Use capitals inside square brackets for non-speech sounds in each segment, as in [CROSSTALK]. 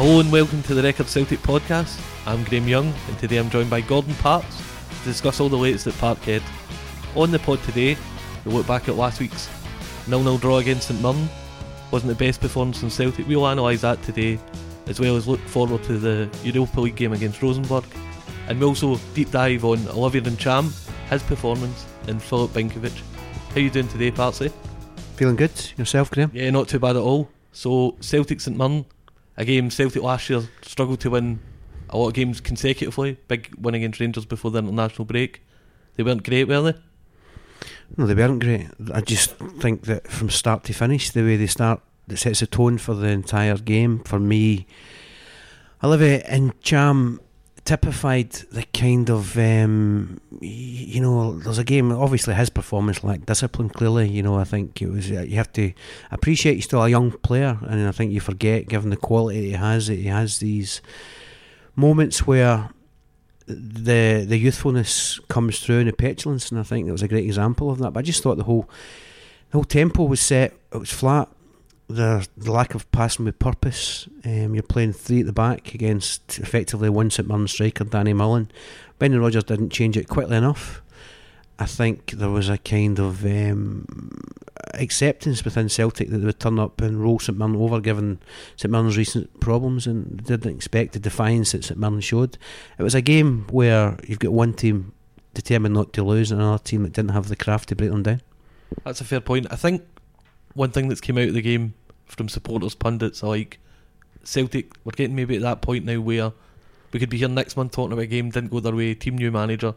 Hello and welcome to the Record Celtic podcast. I'm Graham Young and today I'm joined by Gordon Parks to discuss all the latest at Parkhead. On the pod today, we'll look back at last week's 0-0 draw against St Mirren. Wasn't the best performance from Celtic. We'll analyse that today, as well as look forward to the Europa League game against Rosenborg. And we'll also deep dive on Olivier Ntcham, his performance, and Filip Benkovic. How you doing today, Parsley? Feeling good yourself, Graham? Yeah, not too bad at all. So Celtic St Mirren, a game Celtic last year struggled to win a lot of games consecutively. Big win against Rangers before the international break. They weren't great, were they? No, they weren't great. I just think that from start to finish, the way they start, it sets a tone for the entire game. For me, Olivier Ntcham typified the kind of um, you know there's a game obviously his performance lacked discipline clearly you know I think it was you have to appreciate he's still a young player and I think you forget given the quality he has that he has these moments where the the youthfulness comes through and the petulance, and I think that was a great example of that. But I just thought the whole the whole tempo was set. It was flat. The lack of passing with purpose. Um, you're playing three at the back against effectively one St Mirren striker, Danny Mullen. Brendan Rodgers didn't change it quickly enough. I think there was a kind of um, acceptance within Celtic that they would turn up and roll St Mirren over, given St Mirren's recent problems, and didn't expect the defiance that St Mirren showed. It was a game where you've got one team determined not to lose, and another team that didn't have the craft to break them down. That's a fair point. I think one thing that's came out of the game from supporters, pundits alike, Celtic, we're getting maybe at that point now where we could be here next month talking about a game didn't go their way, team new manager.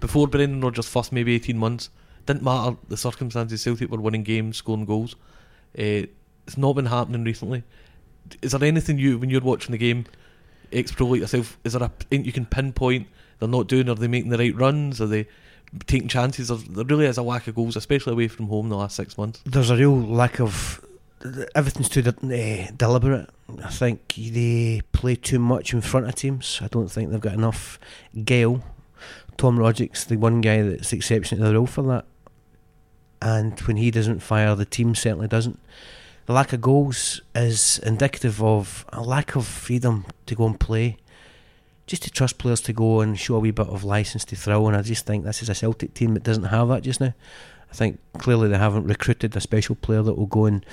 Before Brendan Rodgers' first maybe 18 months, didn't matter the circumstances, Celtic were winning games, scoring goals. Uh, it's not been happening recently. Is there anything you, when you're watching the game, ex pro like yourself, is there a you can pinpoint they're not doing? Are they making the right runs? Are they taking chances? There really is a lack of goals, especially away from home in the last six months. There's a real lack of everything's too de- uh, deliberate. I think they play too much in front of teams. I don't think they've got enough gale. Tom Rogic's the one guy that's the exception to the rule for that. And when he doesn't fire, the team certainly doesn't. The lack of goals is indicative of a lack of freedom to go and play. Just to trust players to go and show a wee bit of license to throw, and I just think this is a Celtic team that doesn't have that just now. I think clearly they haven't recruited a special player that will go and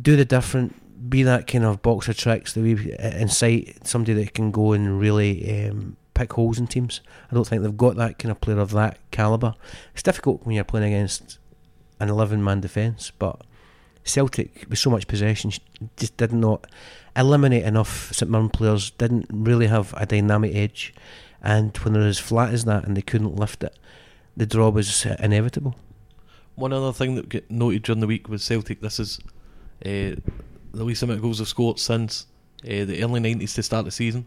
do the different, be that kind of box of tricks, that we incite somebody that can go and really um, pick holes in teams. I don't think they've got that kind of player of that calibre. It's difficult when you're playing against an 11 man defence, but Celtic, with so much possession, just did not eliminate enough St Mirren players, didn't really have a dynamic edge. And when they're as flat as that and they couldn't lift it, the draw was inevitable. One other thing that got noted during the week was Celtic. This is the least amount of goals they've scored since uh, the early 90s to start the season.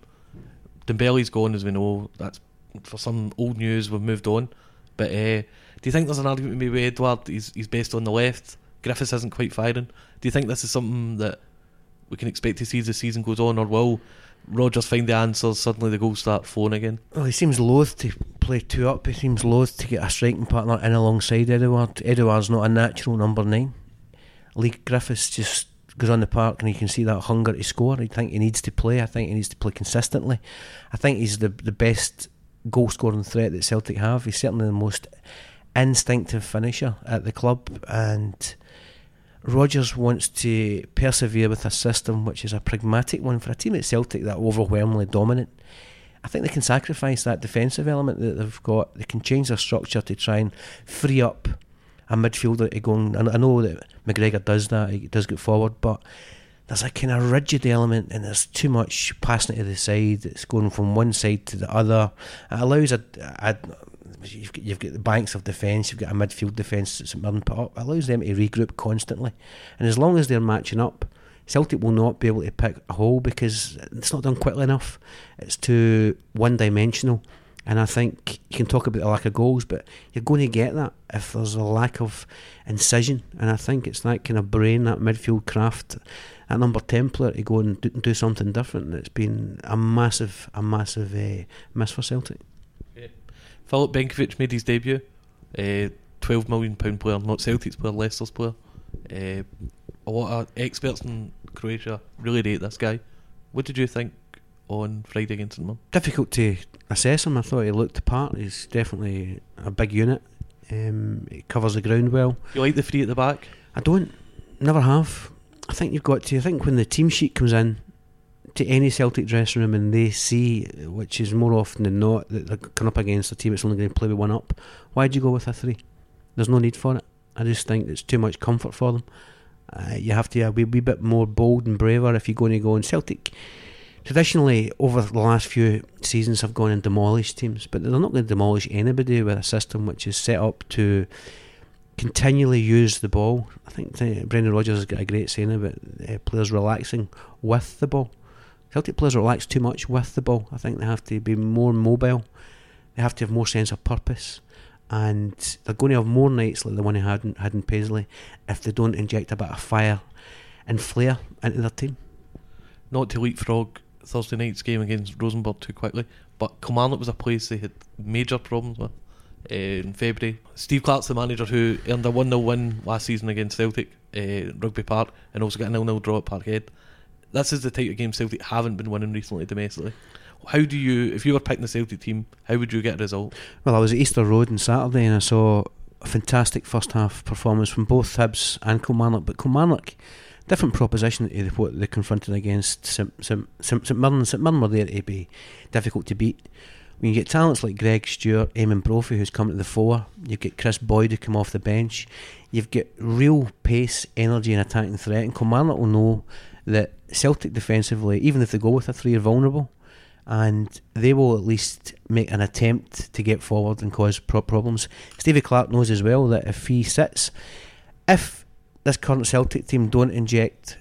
Dembele's gone, as we know. That's for some old news. We've moved on. But uh, do you think there's an argument maybe with Edouard? He's he's based on the left. Griffiths isn't quite firing. Do you think this is something that we can expect to see as the season goes on, or will Rodgers find the answers? Suddenly the goals start flowing again. Well, he seems loath to play two up. He seems loath to get a striking partner in alongside Edouard. Edouard's not a natural number nine. Leigh Griffiths just goes on the park and you can see that hunger to score. I think he needs to play. I think he needs to play consistently. I think he's the the best goal scoring threat that Celtic have. He's certainly the most instinctive finisher at the club and Rodgers wants to persevere with a system which is a pragmatic one for a team at Celtic that overwhelmingly dominant. I think they can sacrifice that defensive element that they've got. They can change their structure to try and free up a midfielder to go. And, I know that McGregor does that. He does get forward, but there's a kind of rigid element, and there's too much passing it to the side. It's going from one side to the other. It allows a, a you've got, you've got the banks of defence, you've got a midfield defence that St Mirren put up. It allows them to regroup constantly, and as long as they're matching up, Celtic will not be able to pick a hole because it's not done quickly enough. It's too one dimensional. And I think you can talk about the lack of goals, but you're going to get that if there's a lack of incision. And I think it's that kind of brain, that midfield craft, that number 10 player to go and do, do something different. It's been a massive, a massive uh, miss for Celtic. Yeah. Filip Benkovic made his debut. Uh, £12 million player, not Celtic's player, Leicester's player. Uh, a lot of experts in Croatia really rate this guy. What did you think on Friday against St Mirren? Difficult to assess him. I thought he looked the part. He's definitely a big unit. Um, he covers the ground well. You like the three at the back? I don't. Never have. I think you've got to. I think when the team sheet comes in to any Celtic dressing room and they see, which is more often than not, that they're coming up against a team that's only going to play with one up, why'd you go with a three? There's no need for it. I just think it's too much comfort for them. Uh, you have to be a wee bit more bold and braver if you're going to go. And Celtic, traditionally, over the last few seasons, have gone and demolished teams, but they're not going to demolish anybody with a system which is set up to continually use the ball. I think Brendan Rodgers has got a great saying about uh, players relaxing with the ball. Celtic players relax too much with the ball. I think they have to be more mobile. They have to have more sense of purpose and they're going to have more nights like the one he had in, had in Paisley if they don't inject a bit of fire and flair into their team. Not to leapfrog Thursday night's game against Rosenborg too quickly, but Kilmarnock was a place they had major problems with uh, in February. Steve Clarke's the manager who earned a 1 0 win last season against Celtic, uh, Rugby Park, and also got a 0 0 draw at Parkhead. This is the type of game Celtic haven't been winning recently domestically how do you, if you were picking the Celtic team, how would you get a result? Well, I was at Easter Road on Saturday and I saw a fantastic first half performance from both Hibs and Kilmarnock, but Kilmarnock, different proposition to what they confronted against St, St, St, St Mirren. St Mirren were there to be difficult to beat. When you get talents like Greg Stewart, Eamonn Brophy, who's come to the fore, you get Chris Boyd who come off the bench, you've got real pace, energy, and attacking threat. And Kilmarnock will know that Celtic defensively, even if they go with a three, are vulnerable and they will at least make an attempt to get forward and cause pro- problems. Stevie Clarke knows as well that if he sits, if this current Celtic team don't inject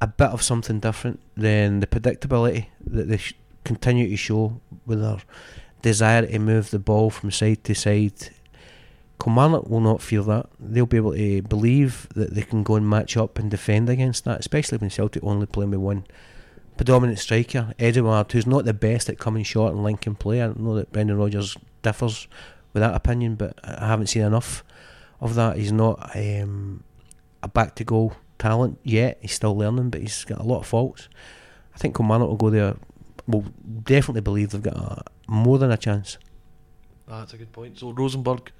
a bit of something different, then the predictability that they sh- continue to show with their desire to move the ball from side to side, Kilmarnock will not feel that. They'll be able to believe that they can go and match up and defend against that, especially when Celtic only play with one predominant striker, Edouard, who's not the best at coming short and linking play. I know that Brendan Rodgers differs with that opinion, but I haven't seen enough of that. He's not um, a back to goal talent yet. He's still learning, but he's got a lot of faults. I think Kilmarnock will go there. Will definitely believe they've got a, more than a chance. That's a good point. So Rosenborg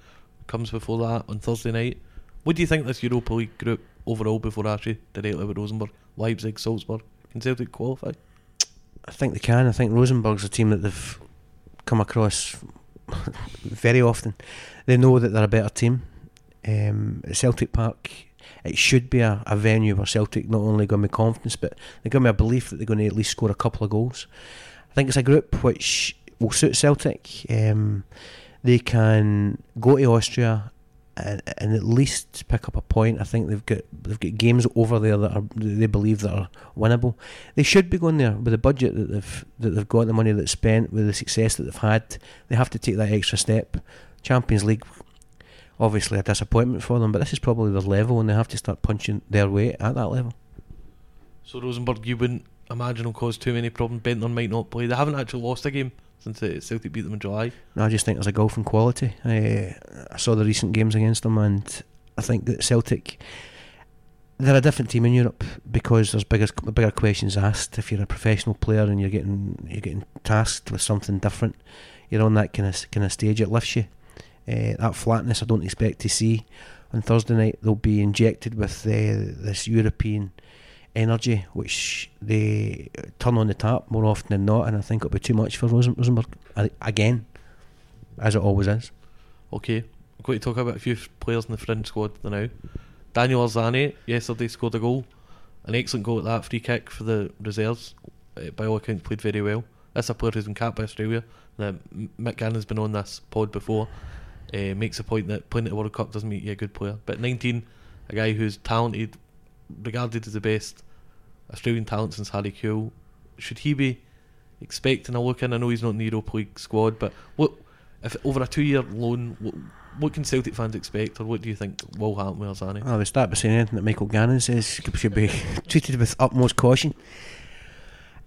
comes before that on Thursday night. What do you think this Europa League group overall before actually directly with Rosenborg, Leipzig, Salzburg? Can Celtic qualify? I think they can. I think Rosenborg's a team that they've come across [LAUGHS] very often. They know that they're a better team. Um, Celtic Park, it should be a, a venue where Celtic not only going to be confidence, but they're going to be a belief that they're going to at least score a couple of goals. I think it's a group which will suit Celtic. Um, they can go to Austria and, and, at least pick up a point. I think they've got they've got games over there that are they believe that are winnable. They should be going there with the budget that they've that they've got, the money that's spent, with the success that they've had. They have to take that extra step. Champions League, obviously a disappointment for them, but this is probably their level, and they have to start punching their weight at that level. So Rosenborg, you wouldn't imagine will cause too many problems. Bendtner might not play. They haven't actually lost a game since uh, Celtic beat them in July. No, I just think there's a golf in quality. I, I saw the recent games against them, and I think that Celtic they're a different team in Europe because there's bigger bigger questions asked. If you're a professional player and you're getting you're getting tasked with something different, you're on that kind of kind of stage. It lifts you. Uh, that flatness I don't expect to see on Thursday night. They'll be injected with uh, this European energy, which they turn on the tap more often than not, and I think it'll be too much for Rosenborg again, as it always is. Okay, I'm going to talk about a few players in the fringe squad now. Daniel Arzani yesterday scored a goal, an excellent goal at that free kick for the reserves. Uh, by all accounts, played very well. That's a player who's been capped by Australia. Now, Mick Gannon's been on this pod before. Uh, makes a point that playing at the World Cup doesn't make you a good player. But 19, a guy who's talented, regarded as the best Australian talent since Harry Kewell. Should he be expecting a look in? I know he's not in the Europa League squad, but what if over a two-year loan? What, what can Celtic fans expect, or what do you think will happen with Arzani? I would start by saying anything that Michael Gannon says should be [LAUGHS] treated with utmost caution.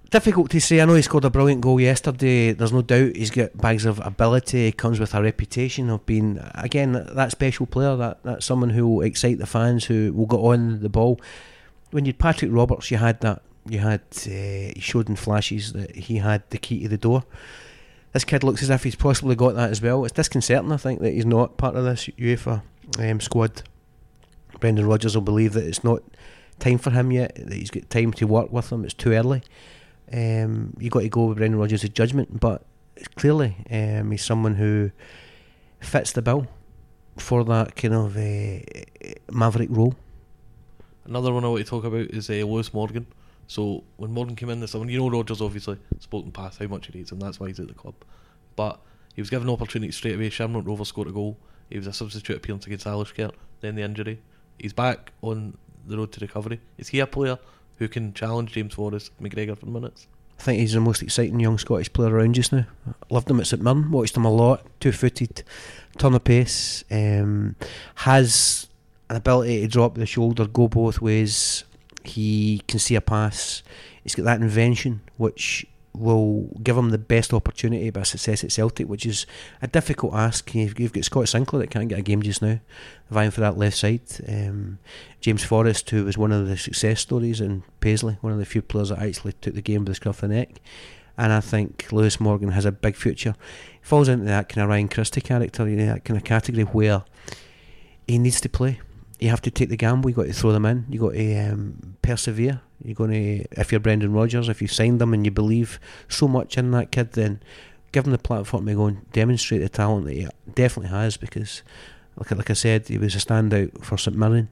Difficult to say. I know he scored a brilliant goal yesterday. There's no doubt he's got bags of ability. He comes with a reputation of being, again, that special player. That that's someone who will excite the fans, who will get on the ball. When you had Patrick Roberts, you had that. You had uh, he showed in flashes that he had the key to the door this kid looks as if he's possibly got that as well. It's disconcerting, I think, that he's not part of this UEFA um, squad. Brendan Rodgers will believe that it's not time for him yet, that he's got time to work with him, it's too early. Um, you've got to go with Brendan Rodgers' judgment, but clearly um, he's someone who fits the bill for that kind of uh, maverick role. Another one I want to talk about is uh, Lewis Morgan. So when Morgan came in this summer, you know Rodgers obviously spoke spoken past how much he needs him. That's why he's at the club. But he was given an opportunity straight away. Shamrock Rovers scored a goal. He was a substitute appearance against Alashkert. Then the injury. He's back on the road to recovery. Is he a player who can challenge James Forrest McGregor for minutes? I think he's the most exciting young Scottish player around just now. Loved him at St Mirren, watched him a lot. Two footed, turn of pace. Um, has an ability to drop the shoulder, go both ways. He can see a pass. He's got that invention which will give him the best opportunity by success at Celtic, which is a difficult ask. You've, you've got Scott Sinclair that can't get a game just now, vying for that left side. Um, James Forrest, who was one of the success stories in Paisley, one of the few players that actually took the game by the scruff of the neck. And I think Lewis Morgan has a big future. He falls into that kind of Ryan Christie character, you know, that kind of category where he needs to play you have to take the gamble. You got to throw them in. You got to um, persevere. You're going to, if you're Brendan Rodgers, if you signed them and you believe so much in that kid, then give him the platform to go and demonstrate the talent that he definitely has. Because, like like I said, he was a standout for St Mirren.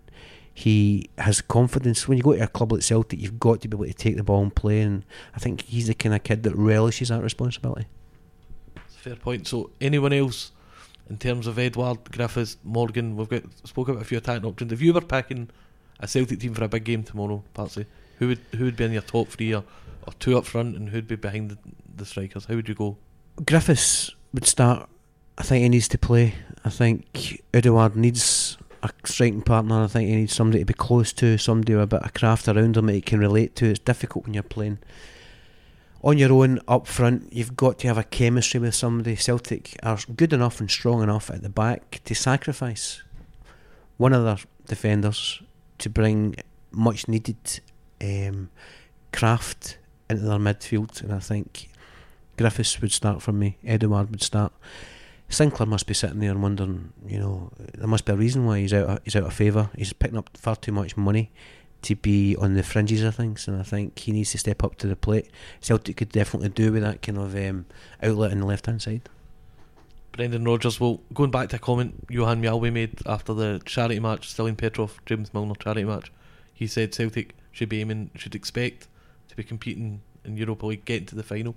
He has confidence. When you go to a club like Celtic, you've got to be able to take the ball and play. And I think he's the kind of kid that relishes that responsibility. Fair point. So, anyone else in terms of Edouard, Griffiths, Morgan, we've got spoke about a few attacking options. If you were picking a Celtic team for a big game tomorrow, Patsy, who would who would be in your top three or, or two up front, and who'd be behind the, the strikers? How would you go? Griffiths would start. I think he needs to play. I think Edouard needs a striking partner. I think he needs somebody to be close to, somebody with a bit of craft around him that he can relate to. It's difficult when you're playing on your own up front, you've got to have a chemistry with somebody. Celtic are good enough and strong enough at the back to sacrifice one of their defenders to bring much needed um, craft into their midfield. And I think Griffiths would start for me, Edouard would start. Sinclair must be sitting there and wondering, you know, there must be a reason why he's out. Of, he's out of favour. He's picking up far too much money to be on the fringes of things, and I think he needs to step up to the plate. Celtic could definitely do with that kind of um, outlet on the left hand side. Brendan Rodgers, well, going back to a comment Johan Mjällby made after the charity match, Stiliyan Petrov, James Milner charity match, he said Celtic should be aiming, should expect to be competing in Europa League, getting to the final.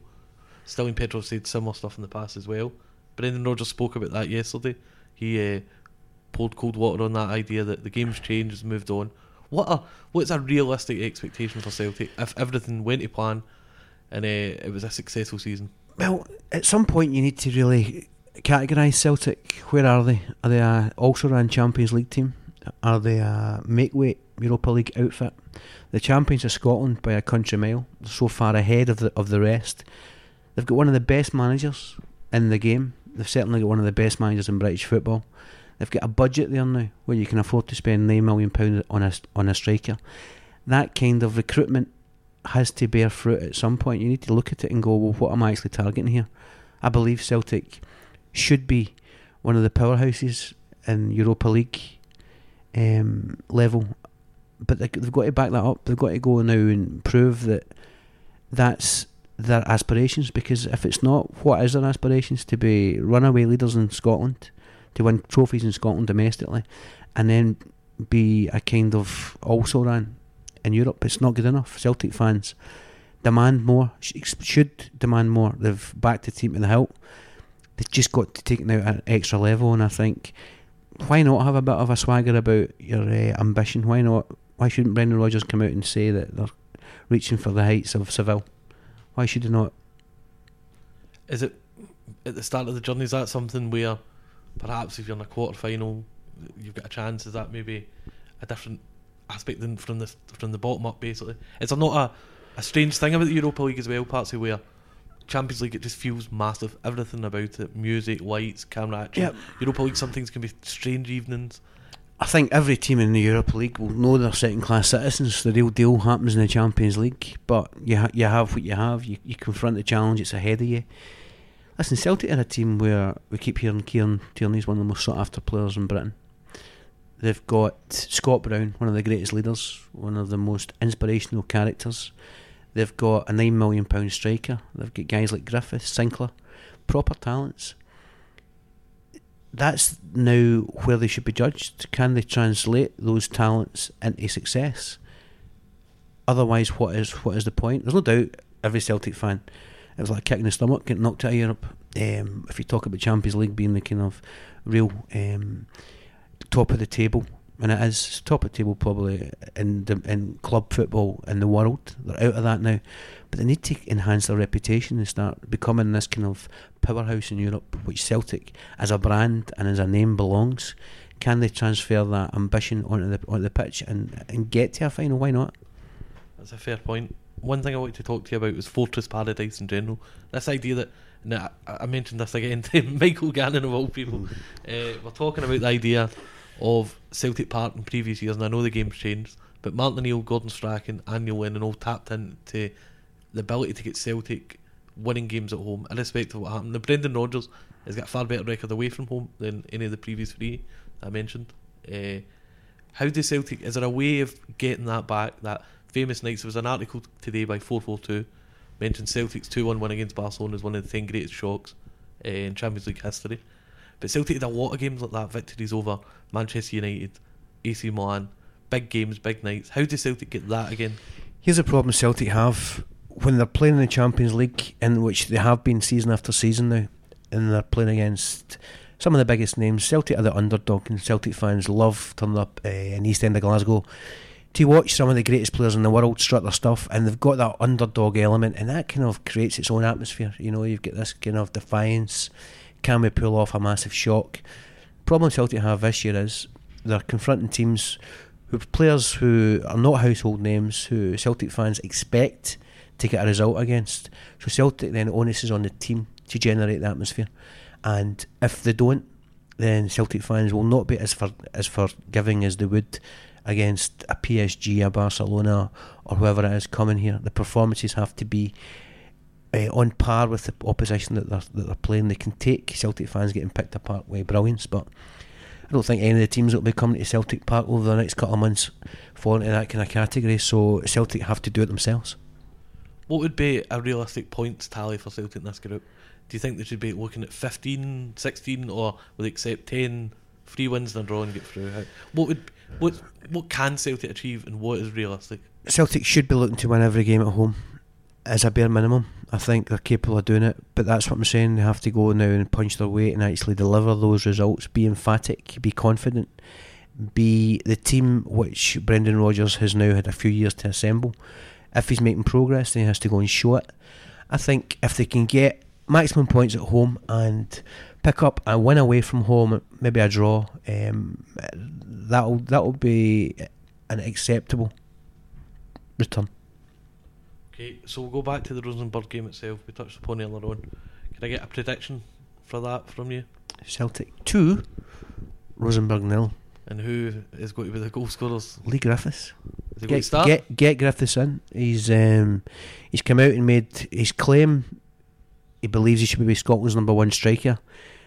Stiliyan Petrov said similar stuff in the past as well. Brendan Rodgers spoke about that yesterday. He uh, poured cold water on that idea that the game's changed, has moved on. What a what's a realistic expectation for Celtic if everything went to plan and uh, it was a successful season? Well, at some point you need to really categorise Celtic. Where are they? Are they a also ran Champions League team? Are they a make weight Europa League outfit? The champions of Scotland by a country mile, so far ahead of the of the rest. They've got one of the best managers in the game. They've certainly got one of the best managers in British football. They've got a budget there now where you can afford to spend nine million pounds on a on a striker. That kind of recruitment has to bear fruit at some point. You need to look at it and go, well, what am I actually targeting here? I believe Celtic should be one of the powerhouses in Europa League um, level, but they, have got to back that up. They've got to go now and prove that that's their aspirations. Because if it's not, what is their aspirations to be runaway leaders in Scotland? to win trophies in Scotland domestically, and then be a kind of also ran in Europe. It's not good enough. Celtic fans demand more. Should demand more. They've backed the team to the hilt. They've just got to take it now at an extra level, and I think why not have a bit of a swagger about your uh, ambition? Why not? Why shouldn't Brendan Rodgers come out and say that they're reaching for the heights of Seville? Why should he not? Is it at the start of the journey? Is that something where perhaps if you're in a quarter final, you've got a chance? Is that maybe a different aspect than from the from the bottom up? Basically, is there not a, a strange thing about the Europa League as well, Patsy, where Champions League it just feels massive. Everything about it, music, lights, camera action. Yep. Europa League, some things can be strange evenings. I think every team in the Europa League will know they're second class citizens. The real deal happens in the Champions League, but you ha- you have what you have. You, you confront the challenge; it's ahead of you. Listen, Celtic are a team where we keep hearing Kieran Tierney's one of the most sought after players in Britain. They've got Scott Brown, one of the greatest leaders, one of the most inspirational characters. They've got a nine million pound striker. They've got guys like Griffiths, Sinclair, proper talents. That's now where they should be judged. Can they translate those talents into success? Otherwise, what is what is the point? There's no doubt every Celtic fan it was like a kick in the stomach getting knocked out of Europe. Um, if you talk about Champions League being the kind of real um, top of the table, and it is top of the table probably in the, in club football in the world. They're out of that now, but they need to enhance their reputation and start becoming this kind of powerhouse in Europe, which Celtic as a brand and as a name belongs. Can they transfer that ambition onto the onto the pitch and and get to a final? Why not? That's a fair point. One thing I wanted to talk to you about was Fortress Paradise in general. This idea that, now I, I mentioned this again [LAUGHS] to Michael Gannon of all people. [LAUGHS] uh, we're talking about the idea of Celtic Park in previous years, and I know the game's changed, but Martin O'Neill, Gordon Strachan, and Neil Lennon all tapped into the ability to get Celtic winning games at home, irrespective of what happened. Now, Brendan Rodgers has got a far better record away from home than any of the previous three I mentioned. Uh, how does Celtic? Is there a way of getting that back? That famous nights. There was an article today by four four two mentioned Celtic's two one win against Barcelona as one of the ten greatest shocks uh, in Champions League history. But Celtic had a lot of games like that, victories over Manchester United, AC Milan, big games, big nights. How does Celtic get that again? Here's a problem Celtic have when they're playing in the Champions League, in which they have been season after season now, and they're playing against some of the biggest names. Celtic are the underdog, and Celtic fans love turning up uh, in East End of Glasgow to watch some of the greatest players in the world strut their stuff, and they've got that underdog element, and that kind of creates its own atmosphere. You know, you've got this kind of defiance. Can we pull off a massive shock? Problem Celtic have this year is they're confronting teams who players who are not household names, who Celtic fans expect to get a result against. So Celtic then onus is on the team to generate the atmosphere, and if they don't, then Celtic fans will not be as for as forgiving as they would against a PSG, a Barcelona, or whoever it is coming here. The performances have to be uh, on par with the opposition that they're, that they're playing. They can take Celtic fans getting picked apart with brilliance, but I don't think any of the teams that will be coming to Celtic Park over the next couple of months fall into that kind of category. So Celtic have to do it themselves. What would be a realistic points tally for Celtic in this group? Do you think they should be looking at 15, 16, or will they accept 10, three wins and a draw and get through? What would what what can Celtic achieve and what is realistic? Celtic should be looking to win every game at home as a bare minimum. I think they're capable of doing it, but that's what I'm saying. They have to go now and punch their weight and actually deliver those results. Be emphatic, be confident, be the team which Brendan Rodgers has now had a few years to assemble. If he's making progress, then he has to go and show it. I think if they can get maximum points at home and pick up a win away from home, maybe a draw, um, that'll that'll be an acceptable return. Okay, so we'll go back to the Rosenborg game itself. We touched upon it earlier on. Can I get a prediction for that from you? Celtic two, Rosenborg nil. And who is going to be the goal scorers? Leigh Griffiths. Is he going to Get, start? get get Griffiths in. He's um, he's come out and made his claim. He believes he should be Scotland's number one striker.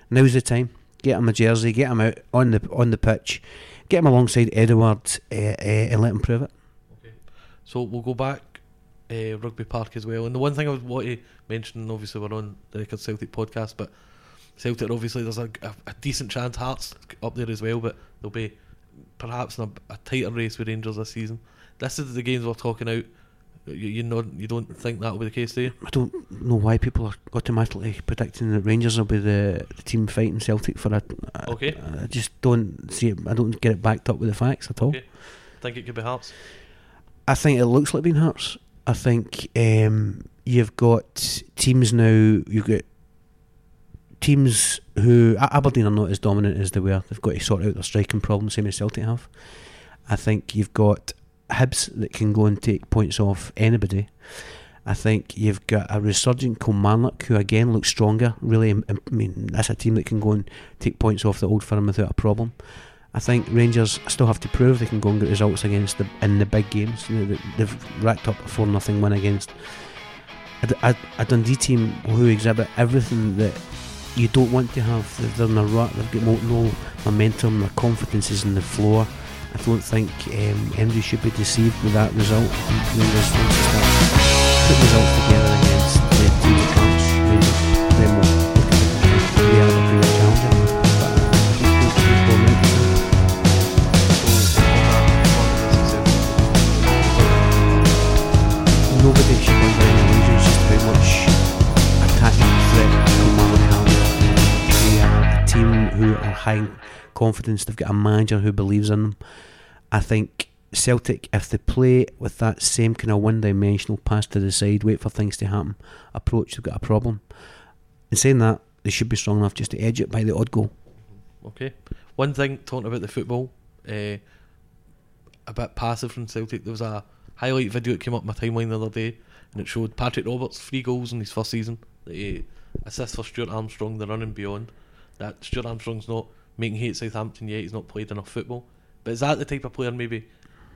Now's the time. Get him a jersey. Get him out on the on the pitch. Get him alongside Edouard uh, uh, and let him prove it. Okay. So we'll go back uh, Rugby Park as well. And the one thing I was want to mention, obviously we're on the Record Celtic podcast, but Celtic obviously there's a, a, a decent chance Hearts up there as well, but there'll be perhaps in a, a tighter race with Rangers this season. This is the games we're talking out You, you know, you don't think that will be the case, do you? I don't know why people are automatically predicting that Rangers will be the, the team fighting Celtic for a. a- Okay. I just don't see it. I don't get it backed up with the facts at all. Okay. Think it could be Hearts. I think it looks like being Hearts. I think um, you've got teams now. You've got teams who Aberdeen are not as dominant as they were. They've got to sort out their striking problem, same as Celtic have. I think you've got Hibs that can go and take points off anybody. I think you've got a resurgent Kilmarnock who again looks stronger. Really, I mean that's a team that can go and take points off the old firm without a problem. I think Rangers still have to prove they can go and get results against the in the big games. You know, they- they've racked up a four nothing win against a Dundee team who exhibit everything that you don't want to have. They're- in a rut. They've got no, momentum. Their confidence is in the floor. I don't think um, should be deceived with that result. Rangers need to start putting results together against high confidence. They've got a manager who believes in them. I think Celtic, if they play with that same kind of one-dimensional pass to the side, wait for things to happen approach, they've got a problem. In saying that, they should be strong enough just to edge it by the odd goal. Okay. One thing talking about the football, uh, a bit passive from Celtic. There was a highlight video that came up my timeline the other day, and it showed Patrick Roberts three goals in his first season. The assist for Stuart Armstrong, the running beyond. That Stuart Armstrong's not making at Southampton yet. He's not played enough football. But is that the type of player maybe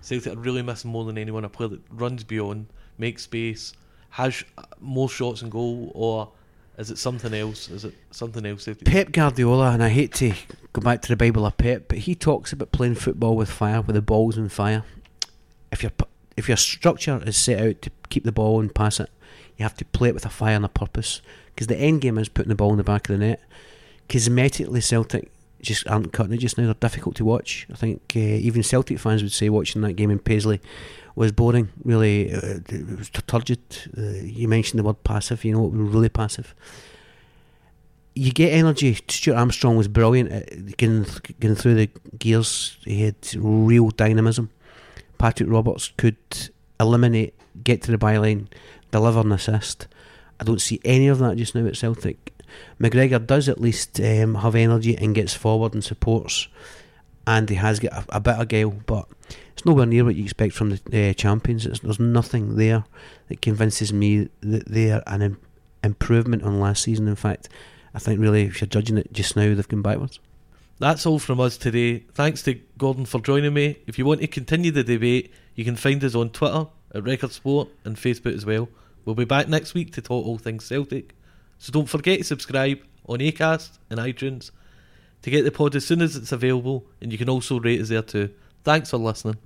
Celtic are really missing more than anyone? A player that runs beyond, makes space, has more shots and goal, or is it something else? Is it something else? Pep Guardiola, and I hate to go back to the Bible of Pep, but he talks about playing football with fire, with the balls on fire. If your pu- if your structure is set out to keep the ball and pass it, you have to play it with a fire and a purpose. Because the end game is putting the ball in the back of the net. Cosmetically, Celtic just aren't cutting it just now. They're difficult to watch. I think uh, even Celtic fans would say watching that game in Paisley was boring. Really, uh, it was turgid. Uh, you mentioned the word passive. You know, it was really passive you get energy. Stuart Armstrong was brilliant at getting, getting through the gears. He had real dynamism. Patrick Roberts could eliminate, get to the byline, deliver an assist. I don't see any of that just now at Celtic. McGregor does at least um, have energy and gets forward and supports, and he has got a, a bit of guile, but it's nowhere near what you expect from the uh, champions. It's, there's nothing there that convinces me that they are an im- improvement on last season. In fact, I think really, if you're judging it just now, they've gone backwards. That's all from us today. Thanks to Gordon for joining me. If you want to continue the debate, you can find us on Twitter at Record Sport and Facebook as well. We'll be back next week to talk all things Celtic. So don't forget to subscribe on Acast and iTunes to get the pod as soon as it's available, and you can also rate us there too. Thanks for listening.